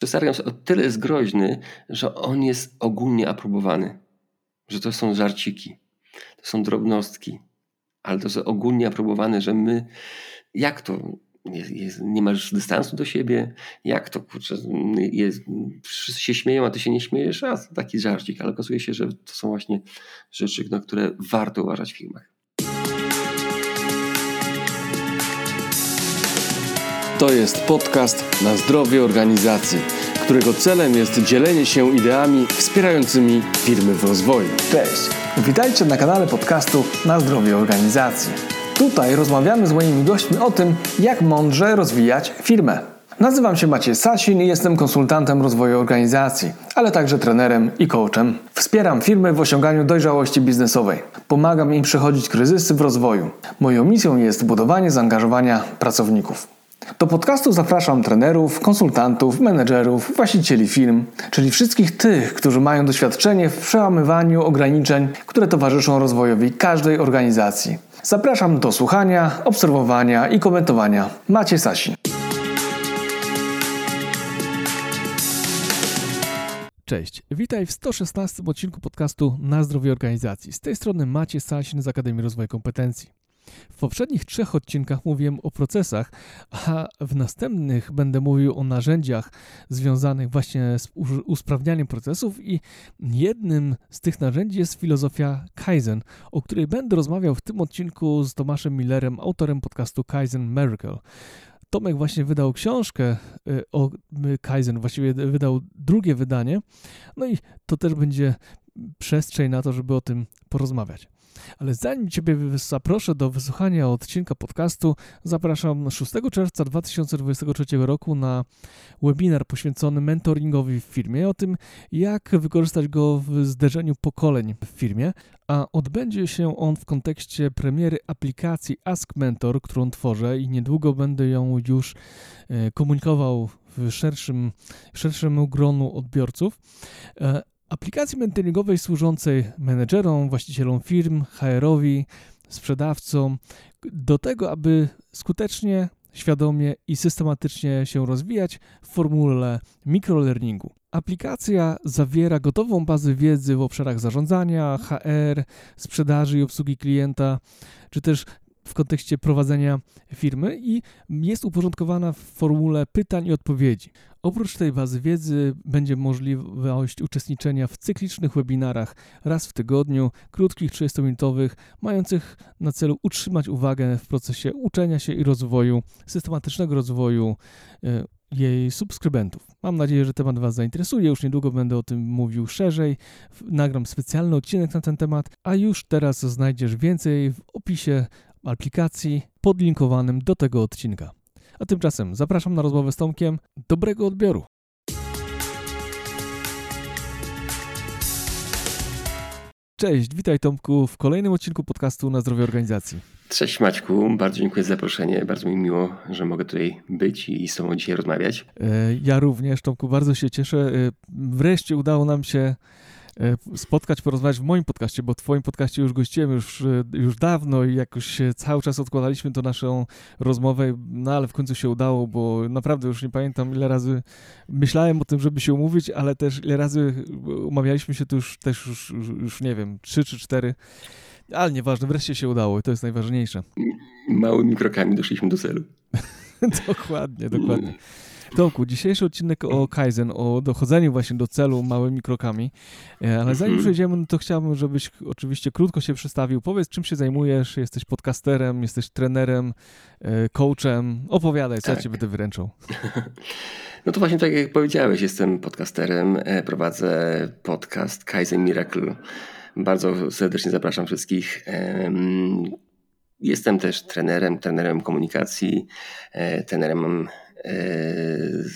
Przesargam o tyle jest groźny, że on jest ogólnie aprobowany. Że to są żarciki, to są drobnostki, ale to jest ogólnie aprobowane, że my, jak to, jest, jest, nie masz dystansu do siebie, jak to, kurczę, jest, wszyscy się śmieją, a ty się nie śmiejesz, a taki żarcik, ale okazuje się, że to są właśnie rzeczy, na które warto uważać w filmach. To jest podcast na zdrowie organizacji, którego celem jest dzielenie się ideami wspierającymi firmy w rozwoju. Cześć, witajcie na kanale podcastu na zdrowie organizacji. Tutaj rozmawiamy z moimi gośćmi o tym, jak mądrze rozwijać firmę. Nazywam się Maciej Sasin i jestem konsultantem rozwoju organizacji, ale także trenerem i coachem. Wspieram firmy w osiąganiu dojrzałości biznesowej. Pomagam im przechodzić kryzysy w rozwoju. Moją misją jest budowanie zaangażowania pracowników. Do podcastu zapraszam trenerów, konsultantów, menedżerów, właścicieli firm, czyli wszystkich tych, którzy mają doświadczenie w przełamywaniu ograniczeń, które towarzyszą rozwojowi każdej organizacji. Zapraszam do słuchania, obserwowania i komentowania. Macie Sasi. Cześć, witaj w 116 odcinku podcastu Na zdrowie organizacji. Z tej strony Macie Sasin z Akademii Rozwoju Kompetencji. W poprzednich trzech odcinkach mówiłem o procesach, a w następnych będę mówił o narzędziach związanych właśnie z usprawnianiem procesów i jednym z tych narzędzi jest filozofia Kaizen, o której będę rozmawiał w tym odcinku z Tomaszem Millerem, autorem podcastu Kaizen Miracle. Tomek właśnie wydał książkę y, o Kaizen, właściwie wydał drugie wydanie, no i to też będzie przestrzeń na to, żeby o tym porozmawiać. Ale zanim Ciebie zaproszę do wysłuchania odcinka podcastu, zapraszam 6 czerwca 2023 roku na webinar poświęcony mentoringowi w firmie, o tym jak wykorzystać go w zderzeniu pokoleń w firmie, a odbędzie się on w kontekście premiery aplikacji Ask Mentor, którą tworzę i niedługo będę ją już e, komunikował w szerszym, szerszym gronu odbiorców. Aplikacji mentoringowej służącej menedżerom, właścicielom firm, HR-owi, sprzedawcom, do tego, aby skutecznie, świadomie i systematycznie się rozwijać w formule mikrolearningu. Aplikacja zawiera gotową bazę wiedzy w obszarach zarządzania, HR, sprzedaży i obsługi klienta, czy też w kontekście prowadzenia firmy i jest uporządkowana w formule pytań i odpowiedzi. Oprócz tej bazy wiedzy będzie możliwość uczestniczenia w cyklicznych webinarach raz w tygodniu, krótkich 30-minutowych, mających na celu utrzymać uwagę w procesie uczenia się i rozwoju, systematycznego rozwoju e, jej subskrybentów. Mam nadzieję, że temat Was zainteresuje. Już niedługo będę o tym mówił szerzej. Nagram specjalny odcinek na ten temat, a już teraz znajdziesz więcej w opisie aplikacji podlinkowanym do tego odcinka. A tymczasem zapraszam na rozmowę z Tomkiem. Dobrego odbioru. Cześć, witaj Tomku w kolejnym odcinku podcastu na zdrowie organizacji. Cześć Maćku, bardzo dziękuję za zaproszenie. Bardzo mi miło, że mogę tutaj być i z Tobą dzisiaj rozmawiać. E, ja również, Tomku, bardzo się cieszę. E, wreszcie udało nam się spotkać, porozmawiać w moim podcaście, bo w twoim podcaście już gościłem już, e, już dawno i jakoś cały czas odkładaliśmy to naszą rozmowę, no ale w końcu się udało, bo naprawdę już nie pamiętam ile razy myślałem o tym, żeby się umówić, ale też ile razy umawialiśmy się to już też już, już, już nie wiem, trzy czy cztery. Ale nieważne, wreszcie się udało i to jest najważniejsze. Małymi krokami doszliśmy do celu. dokładnie, dokładnie. Tomku, dzisiejszy odcinek o Kaizen, o dochodzeniu właśnie do celu małymi krokami. E, ale zanim mhm. przejdziemy, no to chciałbym, żebyś oczywiście krótko się przedstawił. Powiedz, czym się zajmujesz? Jesteś podcasterem, jesteś trenerem, e, coachem. Opowiadaj, co tak. ja cię będę wyręczał. No to właśnie tak jak powiedziałeś, jestem podcasterem, e, prowadzę podcast Kaizen Miracle. Bardzo serdecznie zapraszam wszystkich. Jestem też trenerem, trenerem komunikacji, trenerem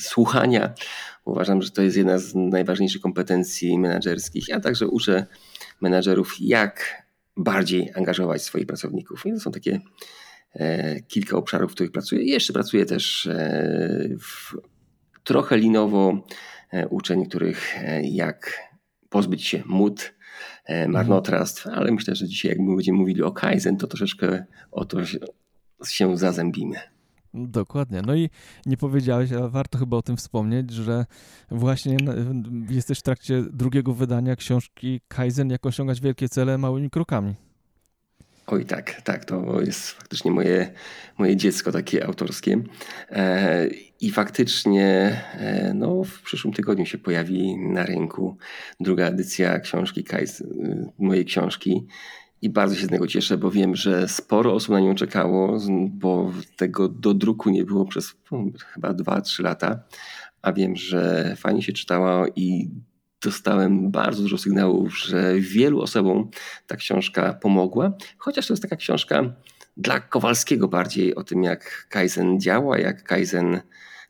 słuchania. Uważam, że to jest jedna z najważniejszych kompetencji menedżerskich. Ja także uczę menedżerów, jak bardziej angażować swoich pracowników. I to są takie e, kilka obszarów, w których pracuję. Jeszcze pracuję też e, w, trochę linowo uczę niektórych, jak pozbyć się mód, marnotrawstw, ale myślę, że dzisiaj jak będziemy mówili o Kaizen, to troszeczkę o to się zazębimy. Dokładnie. No i nie powiedziałeś, ale warto chyba o tym wspomnieć, że właśnie jesteś w trakcie drugiego wydania książki Kaizen, jak osiągać wielkie cele małymi krokami. Oj tak, tak, to jest faktycznie moje, moje dziecko takie autorskie. E, I faktycznie e, no, w przyszłym tygodniu się pojawi na rynku druga edycja książki Kaizen, mojej książki. I bardzo się z tego cieszę, bo wiem, że sporo osób na nią czekało, bo tego do druku nie było przez no, chyba 2-3 lata. A wiem, że fajnie się czytała i dostałem bardzo dużo sygnałów, że wielu osobom ta książka pomogła, chociaż to jest taka książka dla Kowalskiego bardziej o tym, jak Kaizen działa, jak Kaizen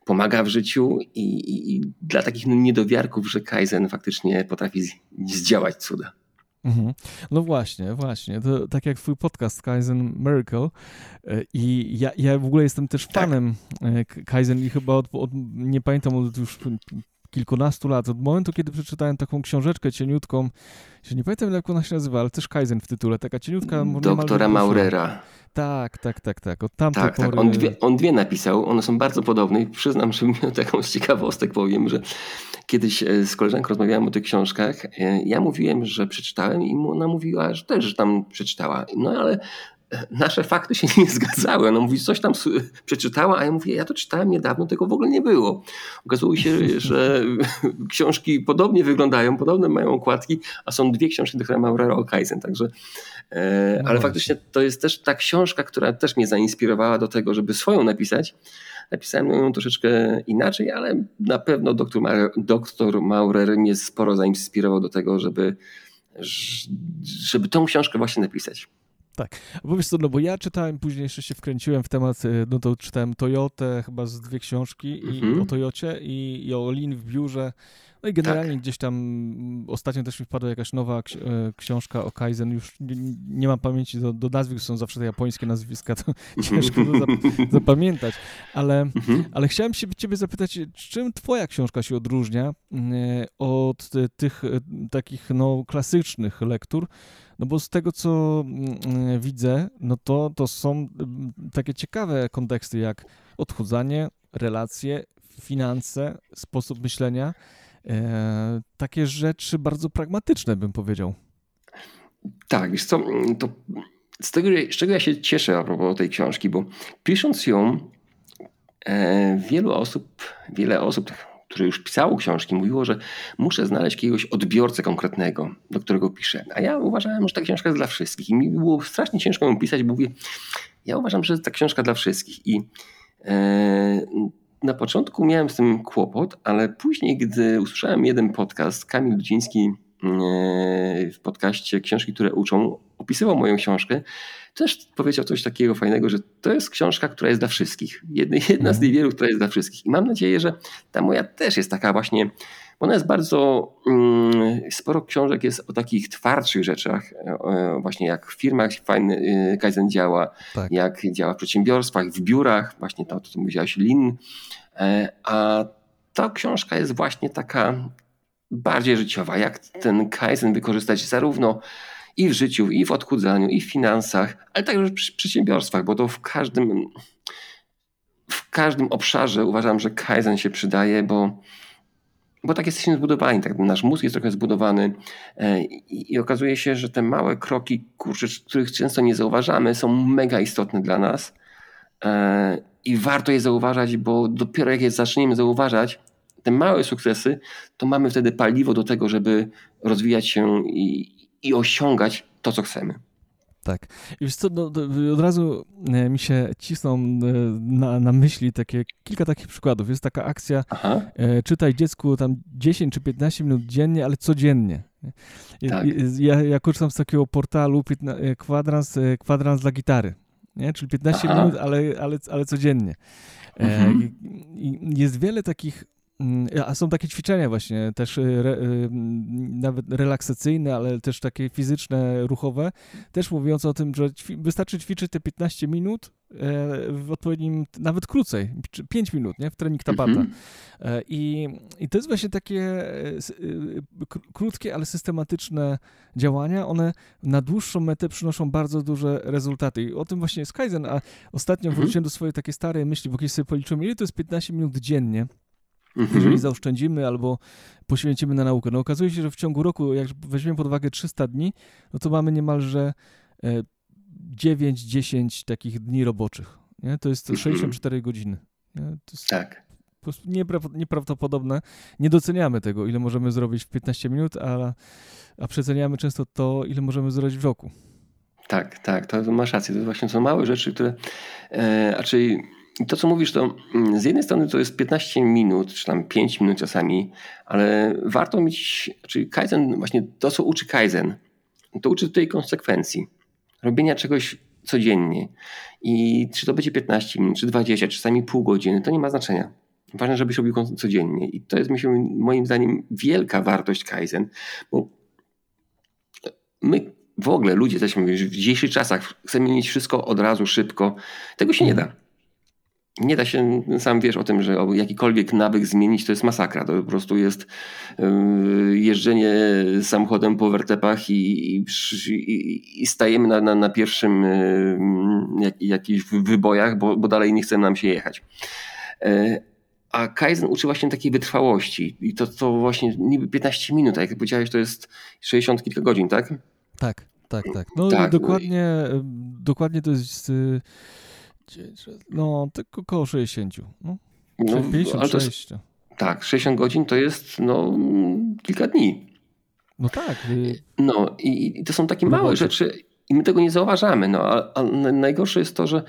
pomaga w życiu i, i, i dla takich niedowiarków, że Kaizen faktycznie potrafi zdziałać cuda. Mhm. No właśnie, właśnie. To tak jak twój podcast Kaizen Miracle e, i ja, ja w ogóle jestem też tak. fanem tak. Kaizen i chyba od, od, nie pamiętam od już kilkunastu lat, od momentu, kiedy przeczytałem taką książeczkę cieniutką, nie pamiętam jak ona się nazywa, ale też Kaizen w tytule, taka cieniutka. Doktora Maurera. Tak, tak, tak, tak. Od tamtej tak, pory... tak. On dwie, on dwie napisał, one są bardzo podobne i przyznam, że taką z ciekawostek powiem, że kiedyś e, z koleżanką rozmawiałem o tych książkach. E, ja mówiłem, że przeczytałem i ona mówiła, że też że tam przeczytała. No ale nasze fakty się nie zgadzały. Ona mówi, coś tam przeczytała, a ja mówię, ja to czytałem niedawno, tego w ogóle nie było. Okazuje się, że książki podobnie wyglądają, podobne mają okładki, a są dwie książki doktora Maurera o Kaizen, także e, no ale faktycznie to jest też ta książka, która też mnie zainspirowała do tego, żeby swoją napisać. Napisałem ją troszeczkę inaczej, ale na pewno doktor, Maurer, doktor Maurer mnie sporo zainspirował do tego, żeby, żeby tą książkę właśnie napisać. Tak, bo wiesz co, no bo ja czytałem, później jeszcze się wkręciłem w temat, y, no to czytałem Toyotę, chyba z dwie książki i mm -hmm. o Toyocie i, i o Lin w biurze. No i generalnie tak. gdzieś tam mm, ostatnio też mi wpadła jakaś nowa ksi e, książka o Kaizen. Już nie, nie mam pamięci do, do nazwisk, są zawsze te japońskie nazwiska, to ciężko to zap zapamiętać. Ale, mhm. ale chciałem się ciebie zapytać, czym twoja książka się odróżnia e, od tych takich no, klasycznych lektur? No bo z tego, co mm, widzę, no to, to są takie ciekawe konteksty jak odchudzanie, relacje, finanse, sposób myślenia. E, takie rzeczy bardzo pragmatyczne, bym powiedział. Tak, wiesz co, to z, tego, z czego ja się cieszę a propos tej książki, bo pisząc ją, e, wielu osób, wiele osób, które już pisało książki, mówiło, że muszę znaleźć jakiegoś odbiorcę konkretnego, do którego piszę. A ja uważałem, że ta książka jest dla wszystkich. I mi było strasznie ciężko ją pisać, bo mówię, ja uważam, że ta książka dla wszystkich. I e, na początku miałem z tym kłopot, ale później, gdy usłyszałem jeden podcast, Kamil Dudziński w podcaście Książki, które uczą, opisywał moją książkę, też powiedział coś takiego fajnego, że to jest książka, która jest dla wszystkich. Jedna, jedna z mhm. niewielu, która jest dla wszystkich. I mam nadzieję, że ta moja też jest taka właśnie, ona jest bardzo, mm, sporo książek jest o takich twardszych rzeczach, e, właśnie jak w firmach fajny e, Kaizen działa, tak. jak działa w przedsiębiorstwach, w biurach, właśnie to, co mówiłaś, Lin, e, a ta książka jest właśnie taka bardziej życiowa, jak ten Kaizen wykorzystać zarówno i w życiu, i w odchudzaniu, i w finansach, ale także w przedsiębiorstwach, bo to w każdym, w każdym obszarze uważam, że Kaizen się przydaje, bo bo tak jesteśmy zbudowani, tak nasz mózg jest trochę zbudowany e, i, i okazuje się, że te małe kroki, kurczę, których często nie zauważamy, są mega istotne dla nas e, i warto je zauważać, bo dopiero jak je zaczniemy zauważać, te małe sukcesy, to mamy wtedy paliwo do tego, żeby rozwijać się i, i osiągać to, co chcemy. Tak. I wiesz co, no, od razu e, mi się cisną e, na, na myśli takie, kilka takich przykładów. Jest taka akcja, Aha. E, czytaj dziecku tam 10 czy 15 minut dziennie, ale codziennie. Tak. Ja, ja korzystam z takiego portalu kwadrans, kwadrans dla gitary. Nie? Czyli 15 Aha. minut, ale, ale, ale codziennie. Mhm. jest wiele takich a są takie ćwiczenia właśnie, też y, re, y, nawet relaksacyjne, ale też takie fizyczne, ruchowe, też mówiące o tym, że ćwi wystarczy ćwiczyć te 15 minut e, w odpowiednim, nawet krócej, 5 minut, nie? W trening Tabata. Mm -hmm. I, I to jest właśnie takie e, krótkie, ale systematyczne działania. One na dłuższą metę przynoszą bardzo duże rezultaty. I o tym właśnie jest Kaizen, a ostatnio mm -hmm. wróciłem do swojej takiej starej myśli, bo kiedyś sobie policzyłem, ile to jest 15 minut dziennie mhm. jeżeli zaoszczędzimy albo poświęcimy na naukę. No okazuje się, że w ciągu roku, jak weźmiemy pod uwagę 300 dni, no to mamy niemalże 9-10 e, takich dni roboczych. Nie? To jest 64 mhm. godziny. Jest tak. Po prostu nieprawdopodobne. Nie doceniamy tego, ile możemy zrobić w 15 minut, a, a przeceniamy często to, ile możemy zrobić w roku. Tak, tak, to masz rację. To właśnie są małe rzeczy, które e, raczej i to, co mówisz, to mm, z jednej strony to jest 15 minut, czy tam 5 minut czasami, ale warto mieć, czyli Kaizen, właśnie to, co uczy Kaizen, to uczy tej konsekwencji. Robienia czegoś codziennie. I czy to będzie 15 minut, czy 20, czasami pół godziny, to nie ma znaczenia. Ważne, żebyś robił codziennie. I to jest myślę, moim zdaniem wielka wartość Kaizen, bo my w ogóle, ludzie jesteśmy w dzisiejszych czasach, chcemy mieć wszystko od razu, szybko. Tego się nie da nie da się, sam wiesz o tym, że jakikolwiek nawyk zmienić to jest masakra. To po prostu jest yy, jeżdżenie samochodem po wertepach i, i, i stajemy na, na, na pierwszym yy, jak, jakichś wybojach, bo, bo dalej nie chce nam się jechać. Yy, a Kaizen uczy właśnie takiej wytrwałości. I to, to właśnie niby 15 minut, a jak powiedziałeś, to jest 60 kilka godzin, tak? Tak, tak, tak. No tak, dokładnie, dokładnie to jest no, tylko około 60. No, 56. No, tak, 60 godzin to jest no, kilka dni. No tak. Y- no i, i to są takie no małe rzeczy i my tego nie zauważamy. No, a, a najgorsze jest to, że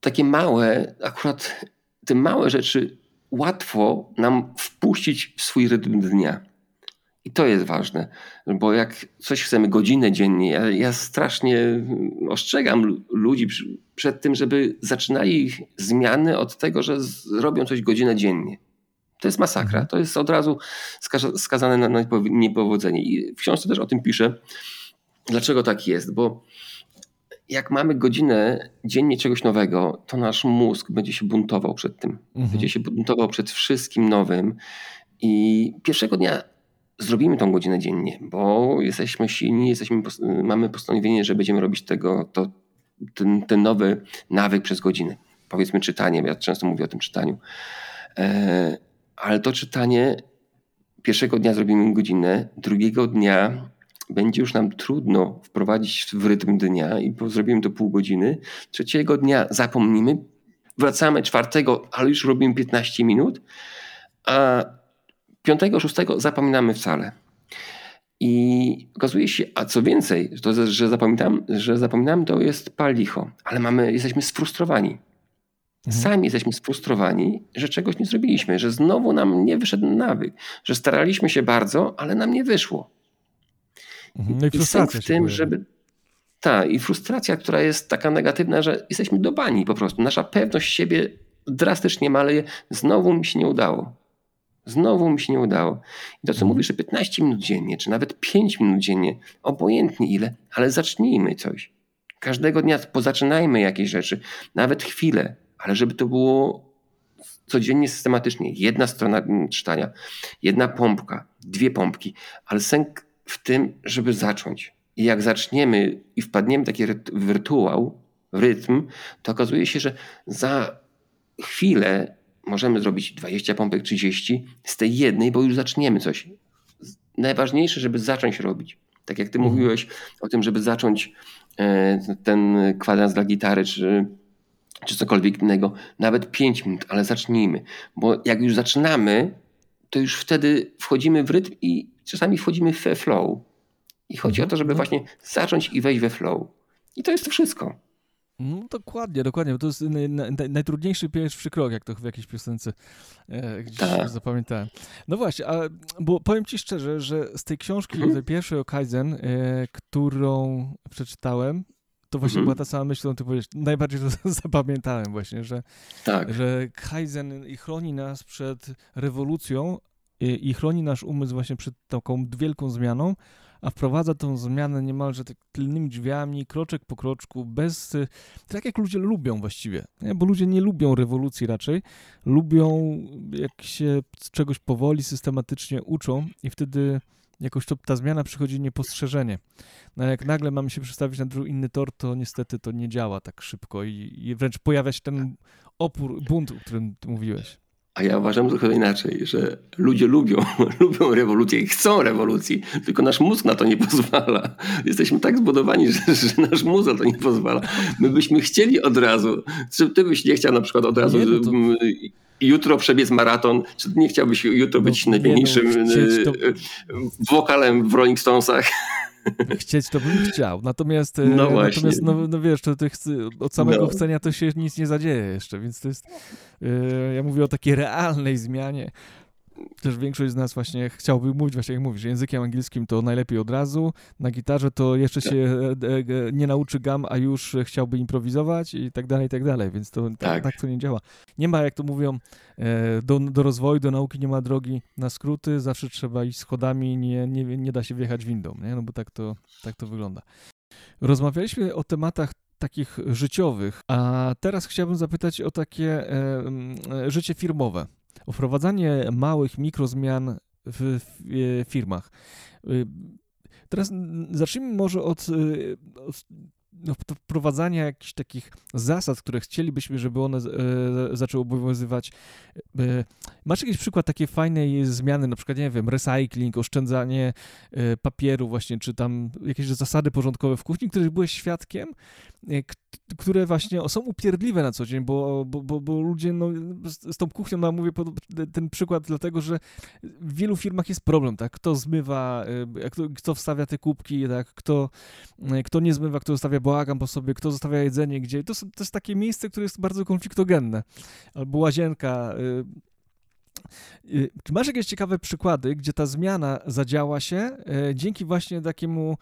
takie małe, akurat te małe rzeczy łatwo nam wpuścić w swój rytm dnia. I to jest ważne, bo jak coś chcemy godzinę dziennie, ja, ja strasznie ostrzegam ludzi przed tym, żeby zaczynali zmiany od tego, że robią coś godzinę dziennie. To jest masakra. Mhm. To jest od razu skazane na niepowodzenie. I w książce też o tym piszę. Dlaczego tak jest? Bo jak mamy godzinę dziennie czegoś nowego, to nasz mózg będzie się buntował przed tym. Mhm. Będzie się buntował przed wszystkim nowym. I pierwszego dnia zrobimy tą godzinę dziennie, bo jesteśmy silni, jesteśmy, mamy postanowienie, że będziemy robić tego, to, ten, ten nowy nawyk przez godzinę. Powiedzmy czytanie, ja często mówię o tym czytaniu. E, ale to czytanie pierwszego dnia zrobimy godzinę, drugiego dnia będzie już nam trudno wprowadzić w rytm dnia i zrobimy to pół godziny. Trzeciego dnia zapomnimy, wracamy czwartego, ale już robimy 15 minut, a piątego, szóstego zapominamy wcale. I okazuje się, a co więcej, to, że zapominam, że zapominam, to jest pal licho, ale mamy, jesteśmy sfrustrowani. Mhm. Sami jesteśmy sfrustrowani, że czegoś nie zrobiliśmy, że znowu nam nie wyszedł nawyk, że staraliśmy się bardzo, ale nam nie wyszło. Mhm. No i, I frustracja w tym, żeby. Ta, i frustracja, która jest taka negatywna, że jesteśmy do bani po prostu. Nasza pewność siebie drastycznie maleje. Znowu mi się nie udało. Znowu mi się nie udało. I to, co mhm. mówisz, że 15 minut dziennie, czy nawet 5 minut dziennie, obojętnie ile, ale zacznijmy coś. Każdego dnia pozaczynajmy jakieś rzeczy, nawet chwilę, ale żeby to było codziennie, systematycznie. Jedna strona czytania, jedna pompka, dwie pompki, ale sęk w tym, żeby zacząć. I jak zaczniemy i wpadniemy w taki rytuał, rytm, to okazuje się, że za chwilę możemy zrobić 20 pompek, 30 z tej jednej, bo już zaczniemy coś. Najważniejsze, żeby zacząć robić. Tak jak ty mhm. mówiłeś o tym, żeby zacząć e, ten kwadrans dla gitary, czy, czy cokolwiek innego, nawet 5 minut, ale zacznijmy. Bo jak już zaczynamy, to już wtedy wchodzimy w rytm i czasami wchodzimy we flow. I chodzi o to, żeby mhm. właśnie zacząć i wejść we flow. I to jest to wszystko. No, dokładnie, dokładnie, bo to jest naj, naj, najtrudniejszy pierwszy krok, jak to w jakiejś piosence e, gdzieś tak. zapamiętałem. No właśnie, a, bo powiem ci szczerze, że z tej książki, mhm. tej pierwszej o Kaizen, e, którą przeczytałem, to właśnie mhm. była ta sama myśl, którą ty powiesz. Najbardziej to zapamiętałem właśnie, że, tak. że Kaizen chroni nas przed rewolucją i, i chroni nasz umysł właśnie przed taką wielką zmianą, a wprowadza tą zmianę niemalże tak tylnymi drzwiami, kroczek po kroczku, bez, tak jak ludzie lubią właściwie, nie? bo ludzie nie lubią rewolucji raczej, lubią jak się czegoś powoli, systematycznie uczą i wtedy jakoś to, ta zmiana przychodzi niepostrzeżenie. No jak nagle mamy się przestawić na inny tor, to niestety to nie działa tak szybko i, i wręcz pojawia się ten opór, bunt, o którym mówiłeś. A ja uważam trochę inaczej, że ludzie lubią, lubią rewolucję i chcą rewolucji, tylko nasz mózg na to nie pozwala. Jesteśmy tak zbudowani, że, że nasz mózg na to nie pozwala. My byśmy chcieli od razu, czy ty byś nie chciał na przykład od razu nie, no to... jutro przebiec maraton, czy nie chciałbyś jutro być no, najpiękniejszym no, to... wokalem w Rolling Stonesach? Chcieć to bym chciał, natomiast, e, no natomiast no, no wiesz, to, to od samego no. chcenia to się nic nie zadzieje jeszcze, więc to jest, yy, ja mówię o takiej realnej zmianie, też większość z nas właśnie chciałby mówić, właśnie jak mówisz, językiem angielskim to najlepiej od razu, na gitarze to jeszcze się tak. e, e, nie nauczy gam, a już chciałby improwizować i tak dalej, i tak dalej, więc to tak, tak, tak to nie działa. Nie ma, jak to mówią, e, do, do rozwoju, do nauki nie ma drogi na skróty, zawsze trzeba iść schodami, nie, nie, nie da się wjechać windą, nie? no bo tak to, tak to wygląda. Rozmawialiśmy o tematach takich życiowych, a teraz chciałbym zapytać o takie e, życie firmowe wprowadzanie małych mikrozmian w, w firmach. Y, teraz zacznijmy może od, y, od no, wprowadzania jakichś takich zasad, które chcielibyśmy, żeby one e, zaczęły obowiązywać. E, masz jakiś przykład takiej fajnej zmiany, na przykład, nie wiem, recycling, oszczędzanie e, papieru właśnie, czy tam jakieś zasady porządkowe w kuchni, których byłeś świadkiem, e, które właśnie są upierdliwe na co dzień, bo, bo, bo, bo ludzie no, z, z tą kuchnią, no, mówię ten przykład dlatego, że w wielu firmach jest problem, tak, kto zmywa, e, kto, kto wstawia te kubki, tak, kto, e, kto nie zmywa, kto zostawia błagam po sobie, kto zostawia jedzenie gdzie. To, to jest takie miejsce, które jest bardzo konfliktogenne. Albo łazienka. Y, y, czy masz jakieś ciekawe przykłady, gdzie ta zmiana zadziała się y, dzięki właśnie takiemu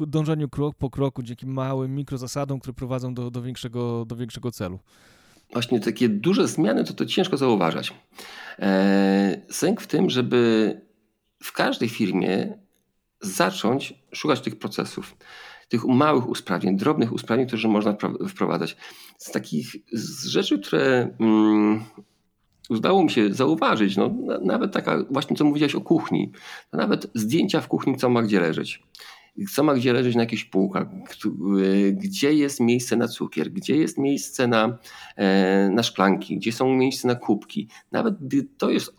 dążeniu krok po kroku, dzięki małym mikrozasadom, które prowadzą do, do, większego, do większego celu? Właśnie takie duże zmiany to to ciężko zauważać. E, sęk w tym, żeby w każdej firmie zacząć szukać tych procesów tych małych usprawnień, drobnych usprawnień, które można wprowadzać. Z takich z rzeczy, które mm, udało mi się zauważyć, no, nawet taka właśnie co mówiłaś o kuchni, nawet zdjęcia w kuchni, co ma gdzie leżeć. Co ma gdzie leżeć na jakichś półkach, gdzie jest miejsce na cukier, gdzie jest miejsce na, e, na szklanki, gdzie są miejsce na kubki. Nawet gdy to jest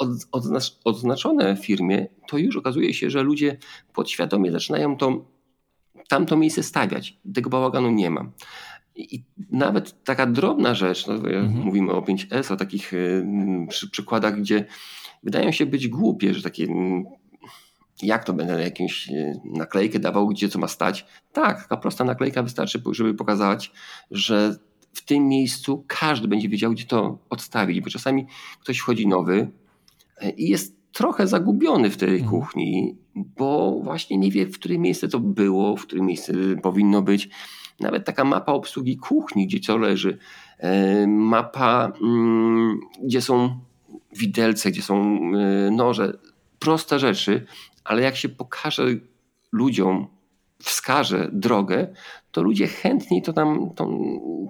odznaczone w firmie, to już okazuje się, że ludzie podświadomie zaczynają to tamto miejsce stawiać. Tego bałaganu nie ma. I nawet taka drobna rzecz, no, mhm. mówimy o 5S, o takich y, przy, przykładach, gdzie wydają się być głupie, że takie mm, jak to będę jakąś y, naklejkę dawał, gdzie co ma stać. Tak, taka prosta naklejka wystarczy, żeby pokazać, że w tym miejscu każdy będzie wiedział, gdzie to odstawić, bo czasami ktoś wchodzi nowy y, i jest trochę zagubiony w tej mhm. kuchni, bo właśnie nie wie, w którym miejsce to było, w którym miejsce powinno być. Nawet taka mapa obsługi kuchni, gdzie co leży, e, mapa, mm, gdzie są widelce, gdzie są e, noże, proste rzeczy, ale jak się pokaże ludziom, wskaże drogę, to ludzie chętniej to tam to,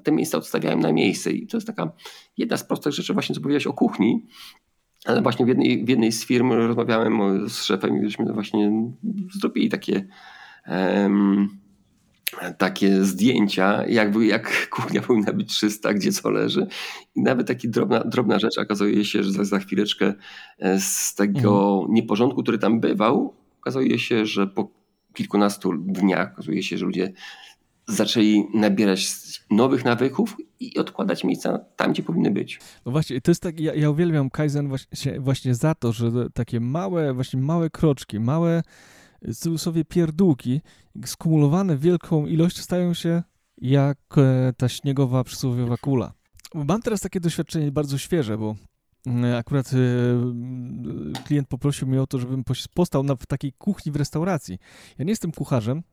te miejsca odstawiają na miejsce. I to jest taka jedna z prostych rzeczy, właśnie co powiedziałeś o kuchni, ale właśnie w jednej, w jednej z firm rozmawiałem z szefem i żeśmy właśnie zrobili takie, um, takie zdjęcia, jakby jak kuchnia powinna być czysta, gdzie co leży. I nawet taka drobna, drobna rzecz okazuje się, że za, za chwileczkę e, z tego mhm. nieporządku, który tam bywał, okazuje się, że po kilkunastu dniach okazuje się, że ludzie zaczęli nabierać nowych nawyków i odkładać miejsca tam, gdzie powinny być. No właśnie, to jest tak, ja, ja uwielbiam Kaizen właśnie, właśnie za to, że takie małe, właśnie małe kroczki, małe sobie pierdółki skumulowane wielką ilość stają się jak e, ta śniegowa przysłowiowa kula. Mam teraz takie doświadczenie bardzo świeże, bo mm, akurat e, klient poprosił mnie o to, żebym postał na takiej kuchni w restauracji. Ja nie jestem kucharzem,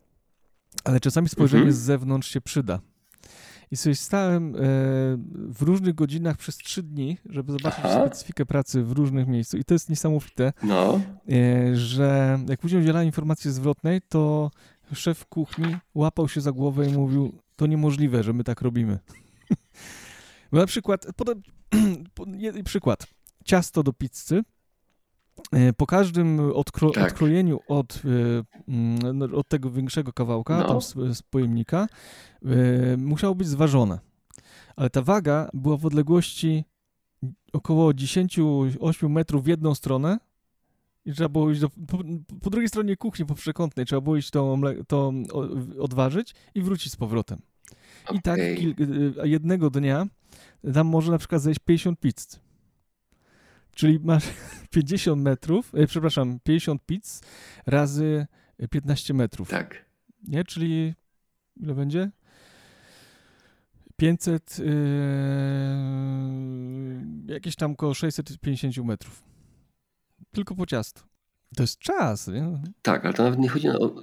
ale czasami spojrzenie mhm. z zewnątrz się przyda. I sobie stałem e, w różnych godzinach przez trzy dni, żeby zobaczyć Aha. specyfikę pracy w różnych miejscach. I to jest niesamowite, no. E, że jak później udzielałem informacji zwrotnej, to szef kuchni łapał się za głowę i mówił, to niemożliwe, że my tak robimy. Bo na przykład, podam, przykład, ciasto do pizzy, po każdym odkro tak. odkrojeniu od, mm, no, od tego większego kawałka, no. tam z, z pojemnika, e, musiało być zważone. Ale ta waga była w odległości około 10-8 metrów w jedną stronę, i trzeba było iść do, po, po, drugiej stronie kuchni, po przekątnej, trzeba było iść to, to odważyć i wrócić z powrotem. Okay. I tak jednego dnia tam może na przykład zejść 50 pizz. Czyli masz 50 metrów, e, przepraszam, 50 pizz razy 15 metrów. Tak. Nie? Czyli ile będzie? 500, yy, jakieś tam około 650 metrów. Tylko po ciasto. To jest czas, nie? Tak, ale to nawet nie chodzi o.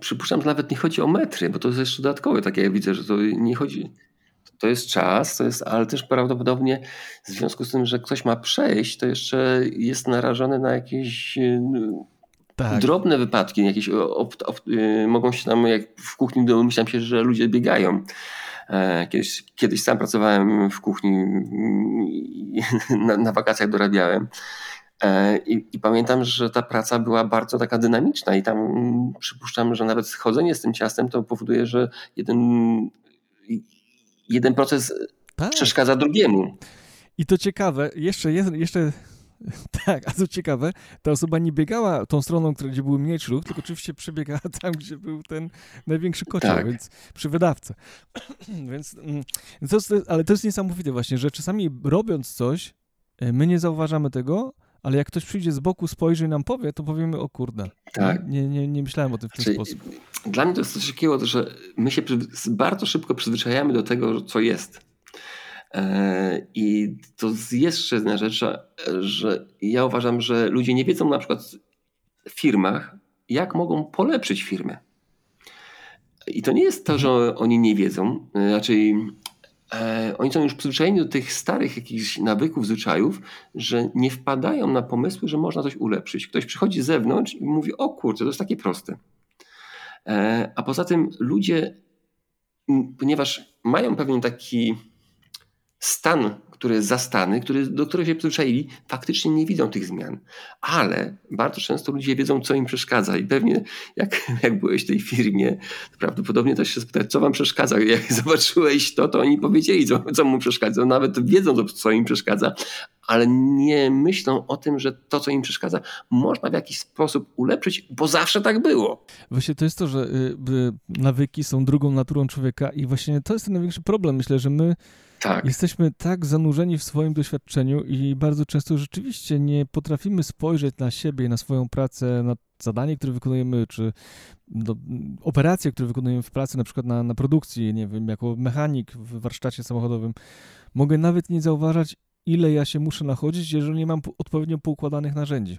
Przypuszczam, że nawet nie chodzi o metry, bo to jest jeszcze dodatkowe. Tak jak widzę, że to nie chodzi. To jest czas, to jest, ale też prawdopodobnie w związku z tym, że ktoś ma przejść, to jeszcze jest narażony na jakieś tak. drobne wypadki, jakieś op, op, y, mogą się tam, jak w kuchni domyślam się, że ludzie biegają. E, kiedyś, kiedyś sam pracowałem w kuchni, na, na wakacjach dorabiałem E, I, I, pamiętam, że ta praca była bardzo taka dynamiczna i tam mm, przypuszczam, że nawet schodzenie z tym ciastem to powoduje, że jeden, jeden proces tak. przeszkadza drugiemu. I to ciekawe, jeszcze, jeszcze tak, a co ciekawe, ta osoba nie biegała tą stroną, gdzie był mniejszy ruch, tylko oczywiście przebiegała tam, gdzie był ten największy kocioł, tak. więc przy wydawcy. więc, mm, to jest, ale to jest niesamowite właśnie, że czasami robiąc coś, e, my nie zauważamy tego, ale jak ktoś przyjdzie z boku, spojrzy i nam powie, to powiemy, o kurde. Tak. Nie, nie, nie myślałem o tym w ten znaczy, sposób. Dla mnie to jest coś takiego, że my się bardzo szybko przyzwyczajamy do tego, co jest. E, I to jest jeszcze jedna rzecz, że ja uważam, że ludzie nie wiedzą na przykład w firmach, jak mogą polepszyć firmę. I to nie jest to, że oni nie wiedzą, e, raczej e, oni są już przyzwyczajeni do tych starych jakichś nawyków, zwyczajów, że nie wpadają na pomysły, że można coś ulepszyć. Ktoś przychodzi z zewnątrz i mówi, o kurczę, to jest takie proste. E, a poza tym ludzie, ponieważ mają pewien taki stan które zastany, które, do których się przyzwyczaili, faktycznie nie widzą tych zmian. Ale bardzo często ludzie wiedzą, co im przeszkadza i pewnie jak, jak byłeś w tej firmie, to prawdopodobnie też się spytać, co wam przeszkadza. Jak zobaczyłeś to, to oni powiedzieli, co, co mu przeszkadza. Nawet wiedzą, co im przeszkadza, ale nie myślą o tym, że to, co im przeszkadza, można w jakiś sposób ulepszyć, bo zawsze tak było. Właśnie to jest to, że y, nawyki są drugą naturą człowieka i właśnie to jest ten największy problem. Myślę, że my tak. Jesteśmy tak zanurzeni w swoim doświadczeniu i bardzo często rzeczywiście nie potrafimy spojrzeć na siebie, na swoją pracę, na zadanie, które wykonujemy, czy do, operacje, które wykonujemy w pracy, na przykład na, na produkcji, nie wiem, jako mechanik w warsztacie samochodowym. Mogę nawet nie zauważać, ile ja się muszę nachodzić, jeżeli nie mam odpowiednio poukładanych narzędzi.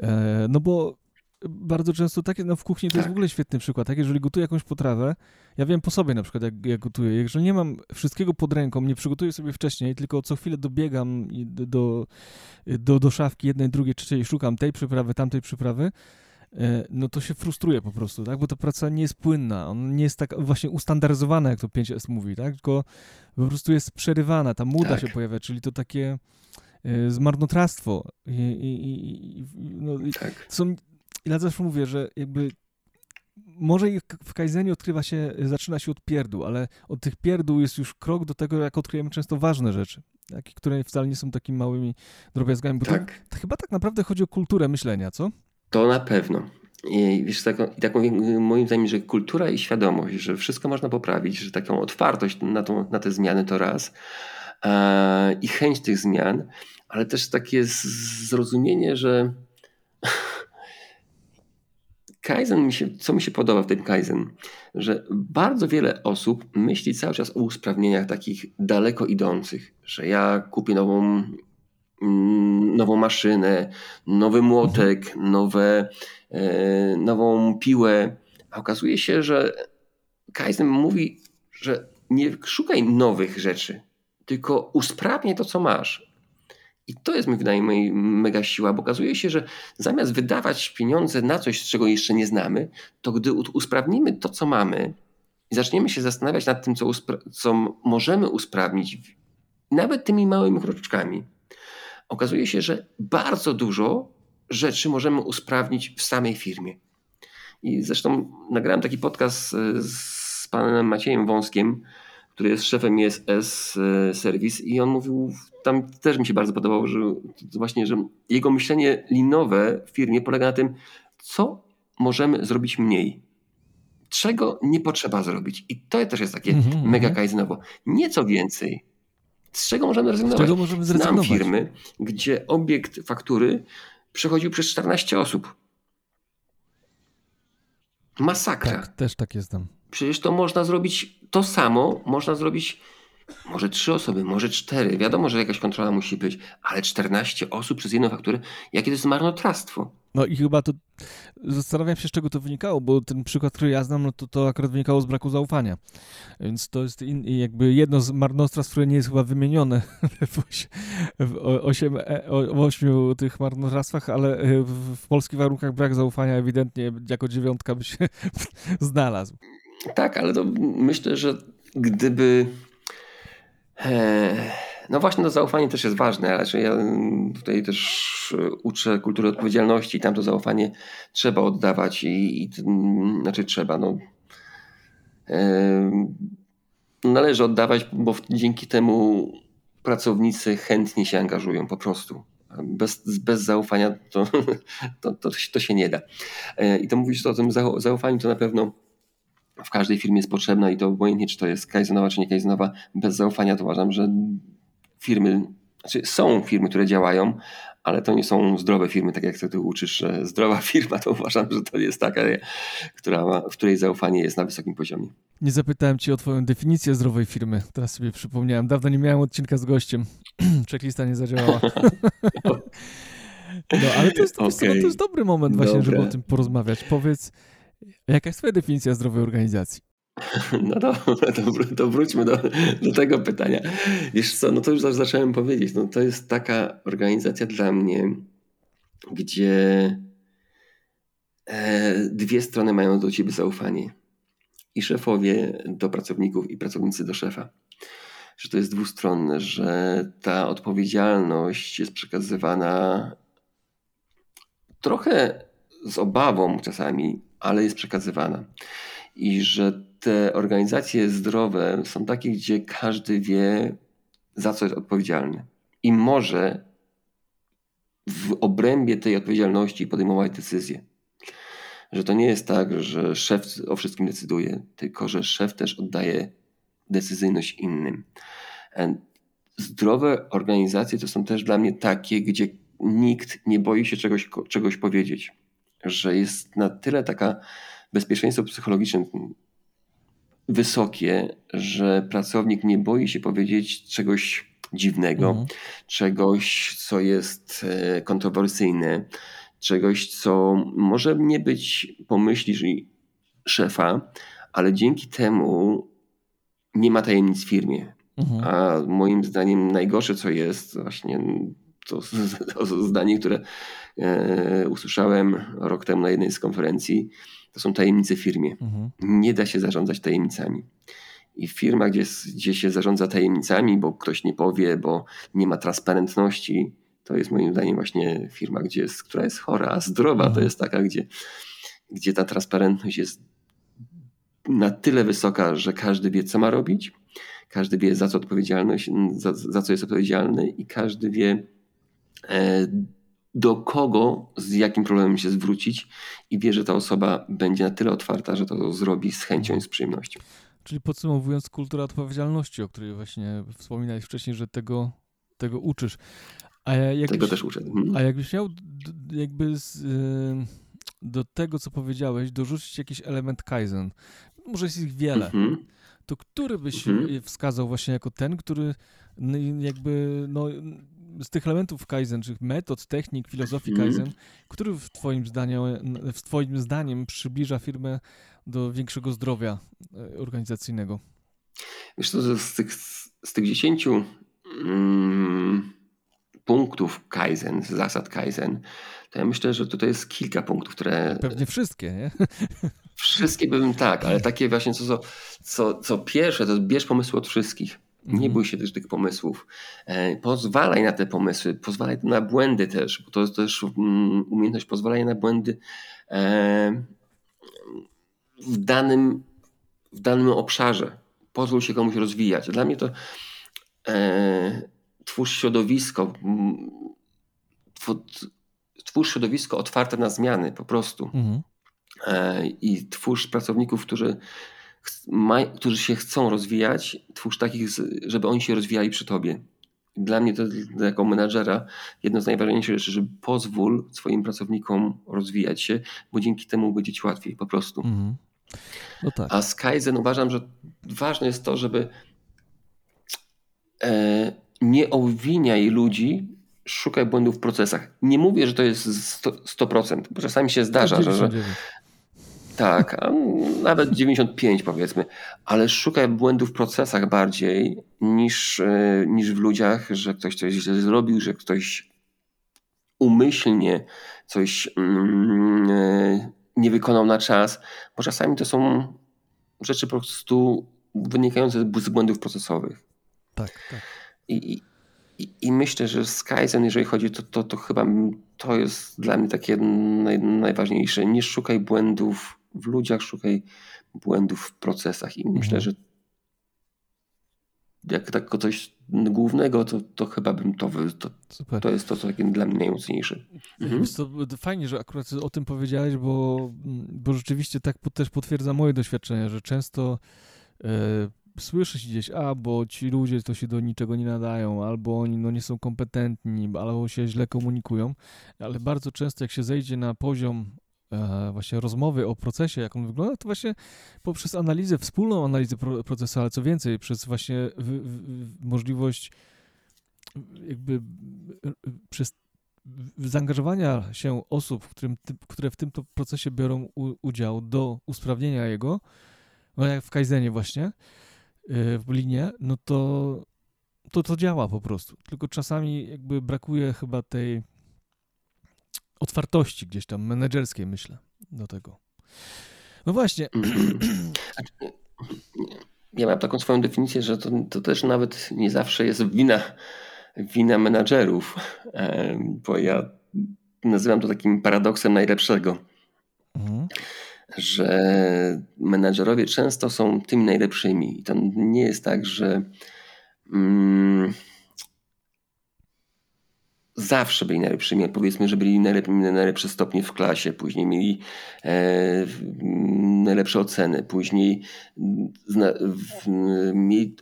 E, no bo bardzo często takie, no w kuchni to tak. jest w tak. ogóle świetny przykład, tak, jeżeli gotuję jakąś potrawę, ja wiem po sobie na przykład, jak, jak gotuję, jeżeli nie mam wszystkiego pod ręką, nie przygotuję sobie wcześniej, tylko co chwilę dobiegam do, do, do szafki jednej, drugiej, trzeciej, szukam tej przyprawy, tamtej przyprawy, e, no to się frustruje po prostu, tak, bo ta praca nie jest płynna, on nie jest tak właśnie ustandaryzowana, jak to 5S mówi, tak, tylko po prostu jest przerywana, ta muda tak. się pojawia, czyli to takie e, zmarnotrawstwo. I, i, i, no, tak. są ja zawsze mówię, że jakby może w Kaizenie odkrywa się, zaczyna się od pierdół, ale od tych pierdół jest już krok do tego, jak odkryjemy często ważne rzeczy, tak, które wcale nie są takimi małymi drobiazgami, bo tak. to, to chyba tak naprawdę chodzi o kulturę myślenia, co? To na pewno. I wiesz, tak, i tak mówię, moim zdaniem, że kultura i świadomość, że wszystko można poprawić, że taką otwartość na, tą, na te zmiany to raz e, i chęć tych zmian, ale też takie zrozumienie, że Kaizen, mi się, co mi się podoba w tym Kaizen, że bardzo wiele osób myśli cały czas o usprawnieniach takich daleko idących, że ja kupię nową, mm, nową maszynę, nowy młotek, nowe, e, nową piłę, A okazuje się, że Kaizen mówi, że nie szukaj nowych rzeczy, tylko usprawniaj to, co masz. I to jest, mi wydaje mi mega siła, bo okazuje się, że zamiast wydawać pieniądze na coś, czego jeszcze nie znamy, to gdy usprawnimy to, co mamy i zaczniemy się zastanawiać nad tym, co, co możemy usprawnić, nawet tymi małymi kroczkami, okazuje się, że bardzo dużo rzeczy możemy usprawnić w samej firmie. I zresztą nagrałem taki podcast e, z panem Maciejem Wąskiem, który jest szefem ISS e, Service i on mówił, tam też mi się bardzo podobało, że właśnie, że jego myślenie linowe w firmie polega na tym, co możemy zrobić mniej. Czego nie potrzeba zrobić. I to też jest takie mm -hmm. mega kaizenowo. Nieco więcej. Z czego możemy rezygnować? Z czego możemy zrezygnować? Znam firmy, gdzie obiekt faktury przechodził przez 14 osób. Masakra. Tak, też tak jestem. Przecież to można zrobić to samo, można zrobić może trzy osoby, może cztery. Wiadomo, że jakaś kontrola musi być, ale 14 osób przez jedną fakturę, jakie to jest marnotrawstwo. No i chyba to zastanawiam się, z czego to wynikało, bo ten przykład, który ja znam, no to, to akurat wynikało z braku zaufania. Więc to jest in, jakby jedno z marnotrawstw, które nie jest chyba wymienione w, w, osiem, e, ośmiu tych marnotrawstwach, ale w, w polskich warunkach brak zaufania ewidentnie jako dziewiątka by się znalazł. Tak, ale to myślę, że gdyby e, no właśnie to zaufanie też jest ważne, ale ja tutaj też uczę kultury odpowiedzialności i tam to zaufanie trzeba oddawać i, i znaczy trzeba, no e, należy oddawać, bo dzięki temu pracownicy chętnie się angażują po prostu. Bez, bez zaufania to, to, to, to się nie da. E, I to mówisz o tym zaufaniu, to na pewno w każdej firmie jest potrzebna i to obojętnie, czy to jest kajzenowa, czy nie kajzenowa, bez zaufania to uważam, że firmy, znaczy są firmy, które działają, ale to nie są zdrowe firmy, tak jak ty uczysz, że zdrowa firma, to uważam, że to jest taka, która ma, w której zaufanie jest na wysokim poziomie. Nie zapytałem cię o twoją definicję zdrowej firmy. Teraz sobie przypomniałem. Dawno nie miałem odcinka z gościem. Checklista nie zadziałała. no, ale to jest, okay. to jest dobry moment właśnie, Dobre. żeby o tym porozmawiać. Powiedz, jaka jest twoja definicja zdrowej organizacji? No to, to, to wróćmy do, do, tego pytania. Wiesz co, no to już zacząłem powiedzieć. No to jest taka organizacja dla mnie, gdzie e, dwie strony mają do ciebie zaufanie. I szefowie do pracowników, i pracownicy do szefa. Że to jest dwustronne, że ta odpowiedzialność jest przekazywana trochę z obawą czasami, ale jest przekazywana. I że te organizacje zdrowe są takie, gdzie każdy wie, za co jest odpowiedzialny. I może w obrębie tej odpowiedzialności podejmować decyzje. Że to nie jest tak, że szef o wszystkim decyduje, tylko że szef też oddaje decyzyjność innym. Zdrowe organizacje to są też dla mnie takie, gdzie nikt nie boi się czegoś, czegoś powiedzieć. Że jest na tyle taka bezpieczeństwo psychologiczne wysokie, że pracownik nie boi się powiedzieć czegoś dziwnego, mhm. czegoś, co jest e, kontrowersyjne, czegoś, co może nie być po myśli szefa, ale dzięki temu nie ma tajemnic w firmie. Mhm. A moim zdaniem najgorsze, co jest, właśnie to, zdanie, które usłyszałem rok temu na jednej z konferencji, to są tajemnice w firmie. Mhm. Nie da się zarządzać tajemnicami. I firma, gdzie, gdzie się zarządza tajemnicami, bo ktoś nie powie, bo nie ma transparentności, to jest moim zdaniem właśnie firma, gdzie jest, która jest chora, a zdrowa mhm. to jest taka, gdzie, gdzie ta transparentność jest na tyle wysoka, że każdy wie, co ma robić, każdy wie, za co odpowiedzialność, za, za co jest odpowiedzialny i każdy wie, e, do kogo, z jakim problemem się zwrócić i wie, że ta osoba będzie na tyle otwarta, że to zrobi z chęcią i z przyjemnością. Czyli podsumowując, kultura odpowiedzialności, o której właśnie wspominałeś wcześniej, że tego, tego uczysz. A jakbyś, tego też uczę. Mhm. A jakbyś miał jakby z, y, do tego, co powiedziałeś, dorzucić jakiś element Kaizen, może jest ich wiele, mhm. to który byś mhm. wskazał właśnie jako ten, który jakby no, z tych elementów Kaizen, czy metod, technik, filozofii mm. Kaizen, który w twoim, zdaniu, w twoim zdaniem przybliża firmę do większego zdrowia e, organizacyjnego? Wiesz co, z tych, z tych 10 mm, punktów Kaizen, zasad Kaizen, to ja myślę, że tutaj jest kilka punktów, które... Pewnie wszystkie, nie? Wszystkie bym tak, ale takie właśnie co, co, co pierwsze, to bierz pomysły od wszystkich. Nie mhm. bój się też tych pomysłów. E, pozwalaj na te pomysły, pozwalaj na błędy też, bo to jest też mm, umiejętność pozwalania na błędy e, w danym, w danym obszarze. Pozwól się komuś rozwijać. Dla mnie to e, twórz środowisko, twórz środowisko otwarte na zmiany po prostu. Mhm. I twórz pracowników, którzy którzy się chcą rozwijać, twórz takich, żeby oni się rozwijali przy tobie. Dla mnie to jako menadżera jedno z najważniejszych rzeczy, żeby pozwól swoim pracownikom rozwijać się, bo dzięki temu będzie ci łatwiej po prostu. Mhm. No tak. A z Kaizen uważam, że ważne jest to, żeby e, nie obwiniaj ludzi, szukaj błędów w procesach. Nie mówię, że to jest 100%, 100% bo czasami się zdarza, że, że, tak, nawet 95 powiedzmy, ale szukaj błędów w procesach bardziej niż, e, niż w ludziach, że ktoś coś źle zrobił, że ktoś umyślnie coś mm, e, nie wykonał na czas, bo czasami to są rzeczy po prostu wynikające z błędów procesowych. Tak, tak. I, i, i myślę, że z Kaizen, jeżeli chodzi, to, to, to chyba to jest dla mnie takie naj, najważniejsze. Nie szukaj błędów w ludziach, szukaj błędów w procesach. I myślę, mhm. że jak tak coś głównego, to, to chyba bym to, to, to jest to, co dla mnie najmocniejsze. Mhm. To fajnie, że akurat o tym powiedziałeś, bo, bo rzeczywiście tak też potwierdza moje doświadczenia, że często e, słyszy się gdzieś, a bo ci ludzie to się do niczego nie nadają, albo oni no, nie są kompetentni, albo się źle komunikują, ale bardzo często jak się zejdzie na poziom właśnie rozmowy o procesie, jak on wygląda, to właśnie poprzez analizę, wspólną analizę procesu, ale co więcej, przez właśnie w, w, możliwość jakby przez zaangażowania się osób, którym, które w tym procesie biorą u, udział do usprawnienia jego, no jak w Kaizenie właśnie, e, w linie, no to, to to działa po prostu. Tylko czasami jakby brakuje chyba tej otwartości gdzieś tam menedżerskiej, myślę, do tego. No właśnie. Ja mam taką swoją definicję, że to, to też nawet nie zawsze jest wina, wina menadżerów, bo ja nazywam to takim paradoksem najlepszego. Mhm. Że menadżerowie często są tymi najlepszymi. I to nie jest tak, że. Mm, zawsze byli najlepszymi. Powiedzmy, że byli najlepsi, najlepsze stopnie w klasie, później mieli e, najlepsze oceny, później zna, w, mieli,